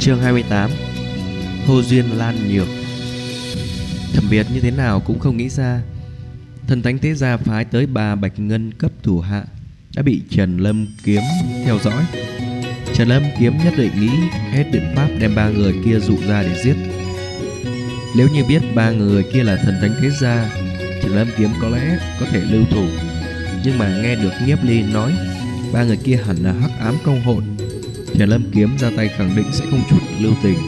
Chương 28 Hồ Duyên Lan Nhược. Thẩm Việt như thế nào cũng không nghĩ ra. Thần Thánh Thế Gia phái tới ba bạch ngân cấp thủ hạ Đã bị Trần Lâm Kiếm theo dõi. Trần Lâm Kiếm nhất định nghĩ hết biện pháp đem ba người kia dụ ra để giết. Nếu như biết ba người kia là thần thánh thế gia, Trần Lâm Kiếm có lẽ có thể lưu thủ. Nhưng mà nghe được Nhiếp Ly nói, Ba người kia hẳn là hắc ám công hội nhà Lâm Kiếm ra tay khẳng định sẽ không chút lưu tình.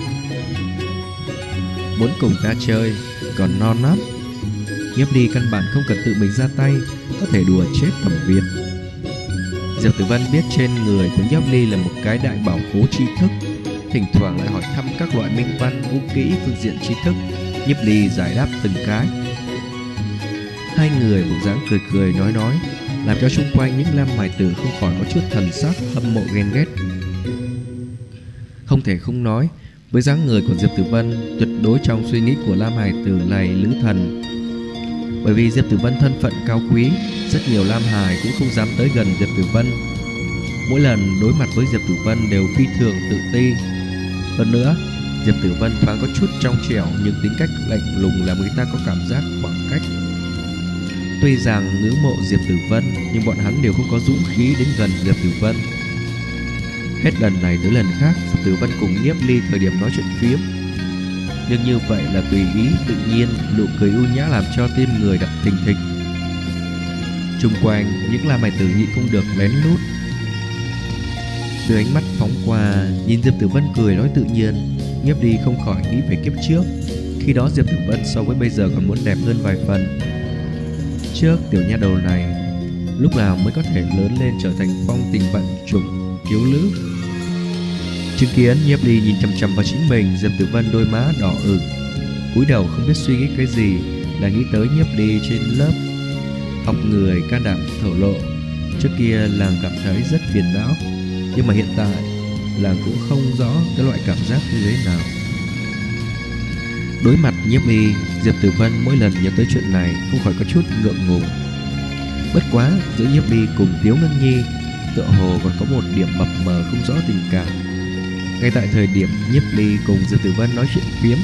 Muốn cùng ta chơi, Còn non lắm Nhiếp Ly căn bản không cần tự mình ra tay, Có thể đùa chết thẩm Việt Diệp Tử Văn biết trên người của Nhiếp Ly là một cái đại bảo khố tri thức, Thỉnh thoảng lại hỏi thăm các loại minh văn, vũ kỹ, phương diện tri thức. Nhiếp Ly giải đáp từng cái. Hai người bộ dáng cười cười nói nói, Làm cho xung quanh những lam mài tử không khỏi có chút thần sắc, hâm mộ ghen ghét. Không thể không nói, Với dáng người của Diệp Tử Vân Tuyệt đối trong suy nghĩ của Lam Hải Tử này lữ thần. Bởi vì Diệp Tử Vân thân phận cao quý, Rất nhiều Lam Hải cũng không dám tới gần Diệp Tử Vân. Mỗi lần đối mặt với Diệp Tử Vân đều phi thường tự ti. Hơn nữa, Diệp Tử Vân thoáng có chút trong trẻo, Nhưng tính cách lạnh lùng làm người ta có cảm giác khoảng cách. Tuy rằng ngưỡng mộ Diệp Tử Vân, Nhưng bọn hắn đều không có dũng khí đến gần Diệp Tử Vân. Hết lần này tới lần khác Diệp Tử Vân cùng Nhiếp Ly thời điểm nói chuyện phiếm Nhưng như vậy là tùy ý, Tự nhiên, nụ cười ưu nhã làm cho tim người đập thình thịch. Trung quanh, những la mày tử nhị không được lén lút. Từ ánh mắt phóng qua, Nhìn Diệp Tử Vân cười nói tự nhiên, Nhiếp Ly không khỏi nghĩ về kiếp trước. Khi đó Diệp Tử Vân so với bây giờ còn muốn đẹp hơn vài phần. Trước tiểu nha đầu này, Lúc nào mới có thể lớn lên trở thành phong tình vận trùng thiếu nữ Chứng kiến nhiếp ly nhìn chăm chăm vào chính mình Diệp Tử Vân đôi má đỏ ửng. Cúi đầu không biết suy nghĩ cái gì, Là nghĩ tới nhiếp ly trên lớp. Học người can đảm thổ lộ. Trước kia làng cảm thấy rất phiền não, Nhưng mà hiện tại Làng cũng không rõ cái loại cảm giác như thế nào. Đối mặt nhiếp ly, Diệp Tử Vân mỗi lần nhớ tới chuyện này Không khỏi có chút ngượng ngùng. Bất quá giữa nhiếp ly cùng Tiếu Ngân Nhi, Tựa hồ còn có một điểm mập mờ không rõ tình cảm. Ngay tại thời điểm nhiếp ly cùng Diệp Tử Vân nói chuyện phiếm,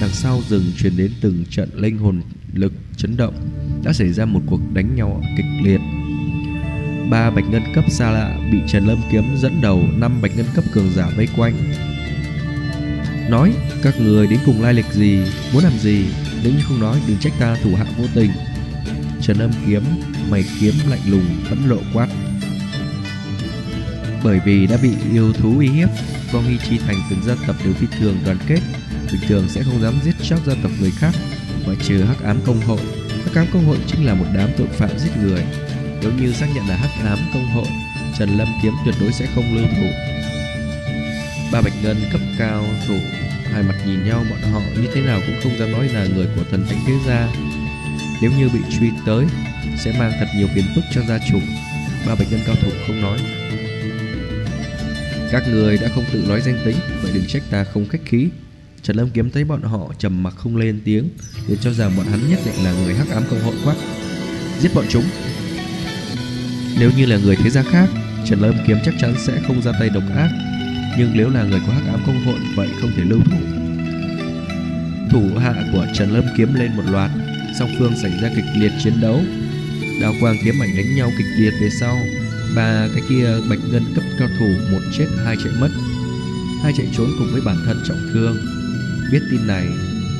Đằng sau rừng truyền đến từng trận linh hồn lực chấn động, Đã xảy ra một cuộc đánh nhau kịch liệt. Ba bạch ngân cấp xa lạ bị Trần Lâm Kiếm dẫn đầu, năm bạch ngân cấp cường giả vây quanh. Nói, các người đến cùng lai lịch gì? Muốn làm gì? Nếu như không nói, đừng trách ta thủ hạ vô tình. Trần Lâm Kiếm, Mày kiếm lạnh lùng phẫn lộ quát. Bởi vì đã bị yêu thú uy hiếp Vong Hy Chi Thành từng gia tộc đều phi thường đoàn kết, Bình thường sẽ không dám giết chóc gia tộc người khác, Ngoại trừ Hắc Ám Công Hội. Hắc Ám Công Hội chính là một đám tội phạm giết người. Nếu như xác nhận là Hắc Ám Công Hội, Trần Lâm Kiếm tuyệt đối sẽ không lưu thủ. Ba Bạch Ngân cấp cao thủ, Hai mặt nhìn nhau bọn họ như thế nào cũng không dám nói là người của thần thánh thế gia. Nếu như bị truy tới, Sẽ mang thật nhiều phiền phức cho gia chủ. Ba Bạch Ngân cao thủ không nói. Các người đã không tự nói danh tính, Vậy đừng trách ta không khách khí. Trần Lâm Kiếm thấy bọn họ trầm mặc không lên tiếng liền cho rằng bọn hắn nhất định là người hắc ám công hội quát. Giết bọn chúng. Nếu như là người thế gia khác, Trần Lâm Kiếm chắc chắn sẽ không ra tay độc ác. Nhưng nếu là người của hắc ám công hội Vậy không thể lưu thủ. Thủ hạ của Trần Lâm Kiếm lên một loạt, Song phương xảy ra kịch liệt chiến đấu. Đào quang kiếm ảnh đánh nhau kịch liệt về sau. Ba cái kia, bạch ngân cấp cao thủ, Một chết, hai chạy mất. Hai chạy trốn cùng với bản thân trọng thương. Biết tin này,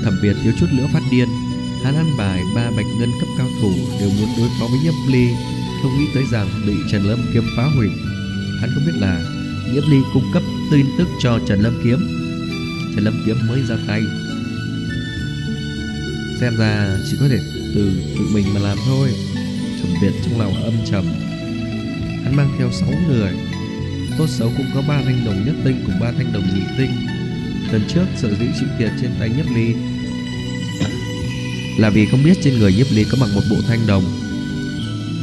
Thẩm Việt thiếu chút nữa phát điên. Hắn ăn bài ba bạch ngân cấp cao thủ Đều muốn đối phó với Nhiếp Ly. Không nghĩ tới rằng bị Trần Lâm Kiếm phá hủy. Hắn không biết là Nhiếp Ly cung cấp tin tức cho Trần Lâm Kiếm. Trần Lâm Kiếm mới ra tay. Xem ra chỉ có thể từ tự mình mà làm thôi. Thẩm Việt trong lòng âm trầm. Hắn mang theo 6 người. Tốt xấu cũng có ba thanh đồng nhất tinh cùng ba thanh đồng nhị tinh. Lần trước sở dĩ chịu thiệt trên tay Nhiếp Ly. Là vì không biết trên người Nhiếp Ly có mặc một bộ thanh đồng.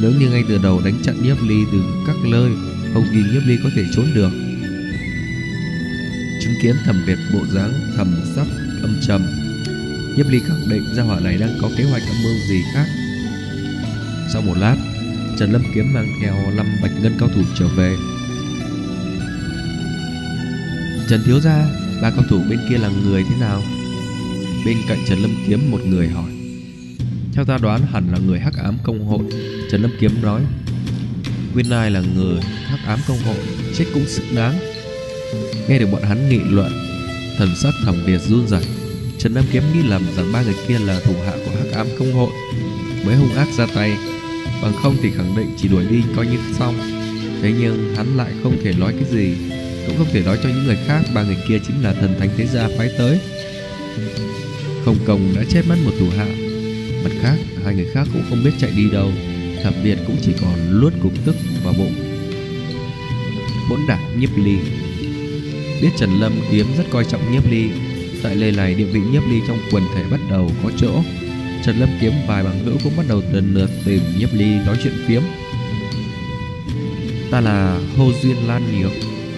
Nếu như ngay từ đầu đánh chặn Nhiếp Ly từ các nơi, Không kỳ Nhiếp Ly có thể trốn được. Chứng kiến thẩm Việt bộ dáng thầm sắc, âm trầm, Nhiếp Ly khẳng định gia hỏa này đang có kế hoạch âm mưu gì khác. Sau một lát Trần Lâm Kiếm mang theo năm bạch ngân cao thủ trở về. Trần Thiếu Gia, Ba cao thủ bên kia là người thế nào? Bên cạnh Trần Lâm Kiếm một người hỏi. Theo ta đoán hẳn là người hắc ám công hội. Trần Lâm Kiếm nói, Nguyên Lai là người hắc ám công hội, Chết cũng xứng đáng. Nghe được bọn hắn nghị luận, Thần sắc thẩm Việt run rẩy. Trần Lâm Kiếm nghĩ lầm rằng ba người kia là thủ hạ của hắc ám công hội. Mới hung ác ra tay Bằng không thì khẳng định chỉ đuổi đi, coi như xong. Thế nhưng hắn lại không thể nói cái gì, Cũng không thể nói cho những người khác, Ba người kia chính là thần thánh thế gia phái tới. Không công đã chết mất một thủ hạ. Mặt khác, Hai người khác cũng không biết chạy đi đâu. Thẩm biệt cũng chỉ còn luốt cục tức vào bụng. Hỗn đảng nhiếp ly. Biết Trần Lâm Kiếm rất coi trọng nhiếp ly, Tại lề này địa vị nhiếp ly trong quần thể bắt đầu có chỗ. Trần Lâm Kiếm vài bằng hữu cũng bắt đầu lần lượt tìm nhiếp ly nói chuyện phiếm. Ta là Hồ Duyên Lan Nhược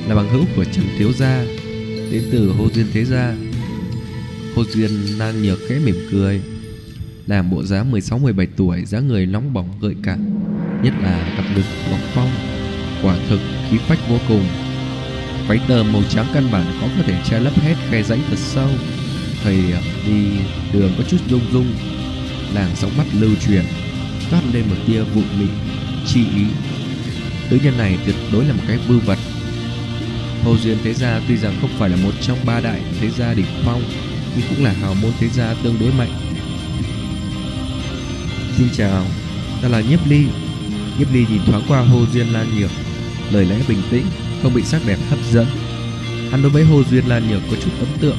Là bằng hữu của Trần Thiếu Gia, Đến từ Hồ Duyên Thế Gia. Hồ Duyên Lan Nhược khẽ mỉm cười, Làm bộ dáng 16-17 tuổi, dáng người nóng bỏng, gợi cảm, Nhất là cặp ngực ngọc phong, Quả thực khí phách vô cùng. Váy tờ màu trắng căn bản có có thể che lấp hết, khe rãnh thật sâu. Thầy đi đường có chút rung rung Làng sóng mắt lưu truyền, Toát lên một tia vụ mị, Chi ý. Nữ nhân này tuyệt đối là một cái vư vật. Hồ Duyên Thế Gia tuy rằng không phải là một trong ba đại thế gia đỉnh phong, Nhưng cũng là hào môn thế gia tương đối mạnh. Xin chào, Ta là Nhiếp Ly. Nhiếp Ly nhìn thoáng qua Hồ Duyên Lan Nhược, Lời lẽ bình tĩnh, Không bị sắc đẹp hấp dẫn. Hắn đối với Hồ Duyên Lan Nhược có chút ấn tượng.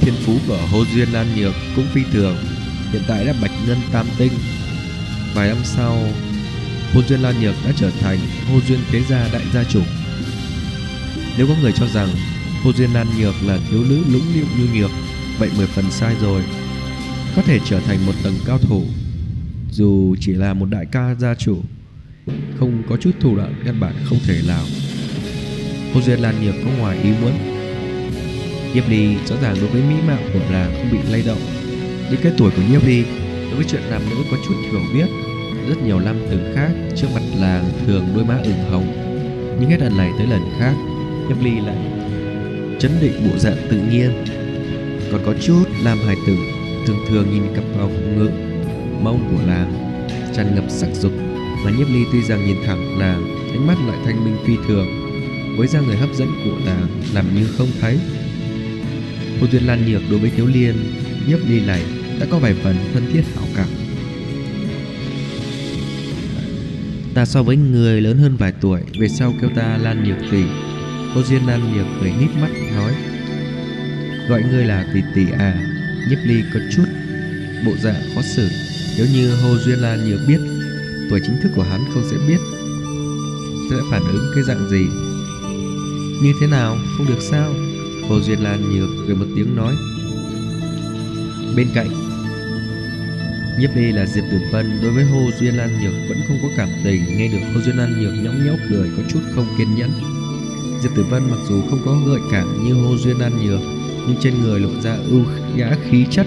Thiên phú của Hồ Duyên Lan Nhược cũng phi thường. Hiện tại đã bạch ngân tam tinh. Vài năm sau Hồ Duyên Lan Nhược đã trở thành Hồ Duyên Thế Gia Đại Gia Chủ. Nếu có người cho rằng Hồ Duyên Lan Nhược là thiếu nữ lũng liệu như nhược, Vậy mười phần sai rồi. Có thể trở thành một tầng cao thủ, Dù chỉ là một đại ca gia chủ, Không có chút thủ đoạn căn bản không thể nào. Hồ Duyên Lan Nhược có ngoài ý muốn. Diệp Ly rõ ràng đối với mỹ mạo của nàng không bị lay động. Những cái tuổi của Nhiếp Ly đối với chuyện nam nữ có chút hiểu biết, rất nhiều năm từng khác trước mặt làng thường đôi má ửng hồng. Nhưng hết lần này tới lần khác, nhiếp Ly lại chấn định bộ dạng tự nhiên. Còn có chút làm hài tử thường thường nhìn cặp vào ngực mông của làng tràn ngập sắc dục mà nhiếp ly tuy rằng nhìn thẳng làng, ánh mắt lại thanh minh phi thường, với ra người hấp dẫn của làng làm như không thấy. Hồ duyên lan nhược đối với thiếu liên nhiếp ly này đã có vài phần thân thiết hảo cảm. Ta so với người lớn hơn vài tuổi, Về sau kêu ta Lan Nhược Tỷ Cô Duyên Lan Nhược cười hít mắt, nói, Gọi ngươi là tỷ tỷ à Nhiếp ly có chút Bộ dạng khó xử. Nếu như Hồ Duyên Lan Nhược biết, Tuổi chính thức của hắn không sẽ biết Sẽ phản ứng cái dạng gì. Như thế nào, không được sao? Hồ Duyên Lan Nhược cười một tiếng nói, Bên cạnh Nhiếp ly là Diệp Tử Vân. Đối với Hồ Duyên Lan Nhược, vẫn không có cảm tình. Nghe được Hồ Duyên Lan Nhược nhõng nhẽo cười, có chút không kiên nhẫn. Diệp Tử Vân mặc dù không có gợi cảm như Hồ Duyên Lan Nhược, Nhưng trên người lộ ra ưu nhã khí chất.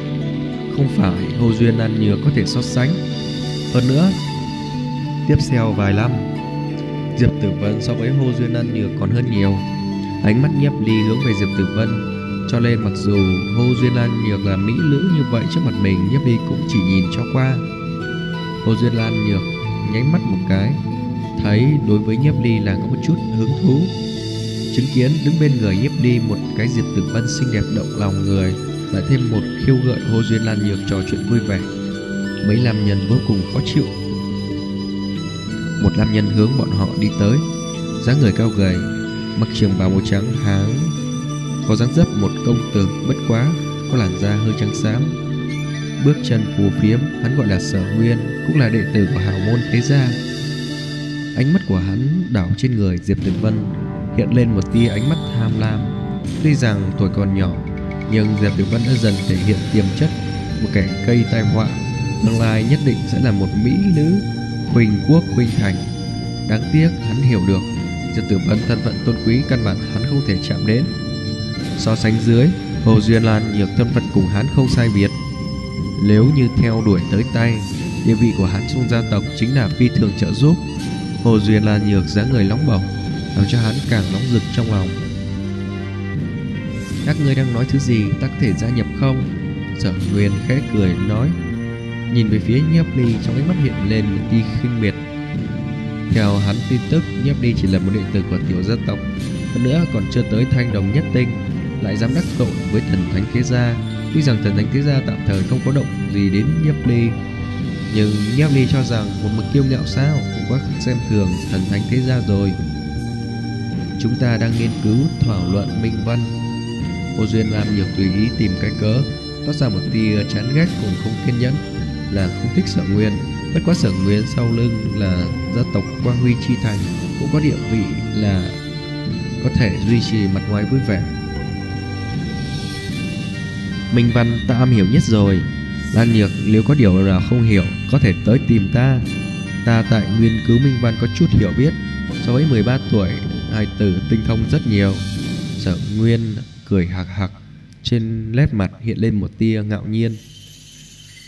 Không phải Hồ Duyên Lan Nhược có thể so sánh. Hơn nữa, Tiếp theo vài năm, Diệp Tử Vân so với Hồ Duyên Lan Nhược còn hơn nhiều. Ánh mắt nhiếp ly hướng về Diệp Tử Vân cho nên mặc dù Hồ Duyên Lan Nhược là mỹ nữ như vậy trước mặt mình Nhiếp Ly cũng chỉ nhìn cho qua. Hồ Duyên Lan Nhược nháy mắt một cái, Thấy đối với Nhiếp Ly là có một chút hứng thú. Chứng kiến đứng bên người Nhiếp Ly một cái diệt tử vân xinh đẹp động lòng người, Lại thêm một khiêu gợi Hồ Duyên Lan Nhược trò chuyện vui vẻ. Mấy làm nhân vô cùng khó chịu. Một nam nhân hướng bọn họ đi tới. Dáng người cao gầy, Mặc trường bào màu trắng, háng có dáng dấp một công tử bất quá, có làn da hơi trắng xám. Bước chân phù phiếm, hắn gọi là sở nguyên, cũng là đệ tử của hào môn thế gia. Ánh mắt của hắn đảo trên người diệp tử vân, hiện lên một tia ánh mắt tham lam. Tuy rằng tuổi còn nhỏ, nhưng diệp tử vân đã dần thể hiện tiềm chất, một kẻ cây tai họa. Tương lai nhất định sẽ là một mỹ nữ, huỳnh quốc huỳnh thành. Đáng tiếc hắn hiểu được, diệp tử vân thân phận tôn quý căn bản hắn không thể chạm đến. So sánh dưới, Hồ Duyên Lan nhược thân phận cùng hắn không sai biệt. Nếu như theo đuổi tới tay, địa vị của hắn trong gia tộc chính là phi thường trợ giúp. Hồ Duyên Lan nhược dáng người nóng bỏng, làm cho hắn càng nóng rực trong lòng. Các ngươi đang nói thứ gì Ta có thể gia nhập không Sở Nguyên khẽ cười nói Nhìn về phía Nhiếp Ly trong ánh mắt hiện lên một tia khinh miệt Theo hắn tin tức Nhiếp Ly chỉ là một đệ tử của tiểu gia tộc Hơn nữa còn chưa tới thanh đồng nhất tinh lại dám đắc tội với thần thánh thế gia. Tuy rằng thần thánh thế gia tạm thời không có động gì đến Nhiếp Ly Nhưng Nhiếp Ly cho rằng một mực kiêu ngạo sao Cũng quá xem thường thần thánh thế gia rồi. Chúng ta đang nghiên cứu thảo luận minh văn. Cô Duyên làm nhiều tùy ý tìm cái cớ, Toát ra một tia chán ghét cùng không kiên nhẫn, Là không thích sở nguyên. Bất quá sở nguyên sau lưng là gia tộc Quang Huy Chi Thành, Cũng có địa vị là có thể duy trì mặt ngoài vui vẻ. Minh Văn, ta am hiểu nhất rồi. Lan Nhược, nếu có điều nào không hiểu, Có thể tới tìm ta. Ta tại nghiên cứu Minh Văn có chút hiểu biết. So với 13 tuổi Hai tử tinh thông rất nhiều. Sở Nguyên cười hạc hạc, Trên nét mặt hiện lên một tia ngạo nhiên.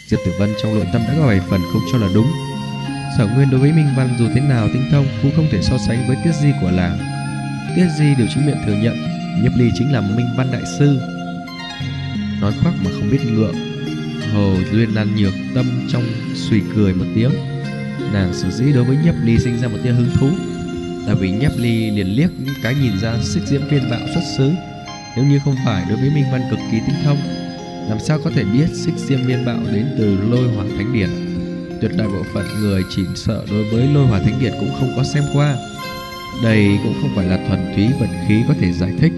Diệp Tử Vân trong nội tâm đã có vài phần không cho là đúng. Sở Nguyên đối với Minh Văn dù thế nào tinh thông cũng không thể so sánh với Tiết Di của làng. Tiết Di đều chính miệng thừa nhận, Nhiếp Ly chính là Minh Văn Đại Sư. Nói khoác mà không biết ngượng Hồ Duyên Lan nhược tâm trong suy cười một tiếng. Nàng sở dĩ đối với nhấp Ly sinh ra một tia hứng thú Là vì nhấp Ly liền liếc những cái nhìn ra xích diễm viên bạo xuất xứ. Nếu như không phải đối với Minh Văn cực kỳ tinh thông, Làm sao có thể biết xích diêm viên bạo đến từ lôi hỏa thánh điển Tuyệt đại bộ phận người chỉ sợ đối với lôi hỏa thánh điển cũng không có xem qua. Đây cũng không phải là thuần túy vận khí có thể giải thích.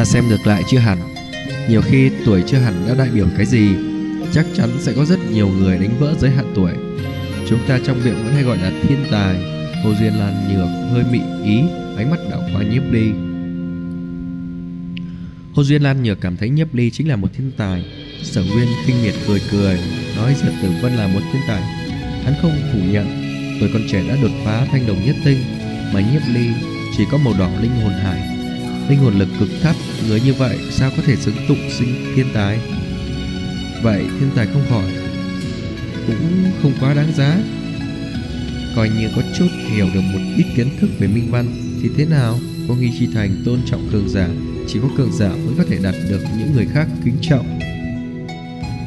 Ta xem ngược lại chưa hẳn. Nhiều khi tuổi chưa hẳn đã đại biểu cái gì, Chắc chắn sẽ có rất nhiều người đánh vỡ giới hạn tuổi. Chúng ta trong miệng vẫn hay gọi là thiên tài. Hồ Duyên Lan nhược, hơi mị ý, Ánh mắt đảo qua nhiếp ly. Hồ Duyên Lan nhược cảm thấy nhiếp ly chính là một thiên tài. Sở Nguyên kinh miệt cười cười, Nói Diệp Tử Vân là một thiên tài. Hắn không phủ nhận, Tuổi con trẻ đã đột phá thanh đồng nhất tinh, Mà nhiếp ly chỉ có màu đỏ linh hồn hải linh hồn lực cực thấp người như vậy, sao có thể xứng tụng sinh thiên tài? Vậy thiên tài không khỏi cũng không quá đáng giá. Coi như có chút hiểu được một ít kiến thức về minh văn thì thế nào? Có nghi chi thành tôn trọng cường giả, chỉ có cường giả mới có thể đạt được những người khác kính trọng.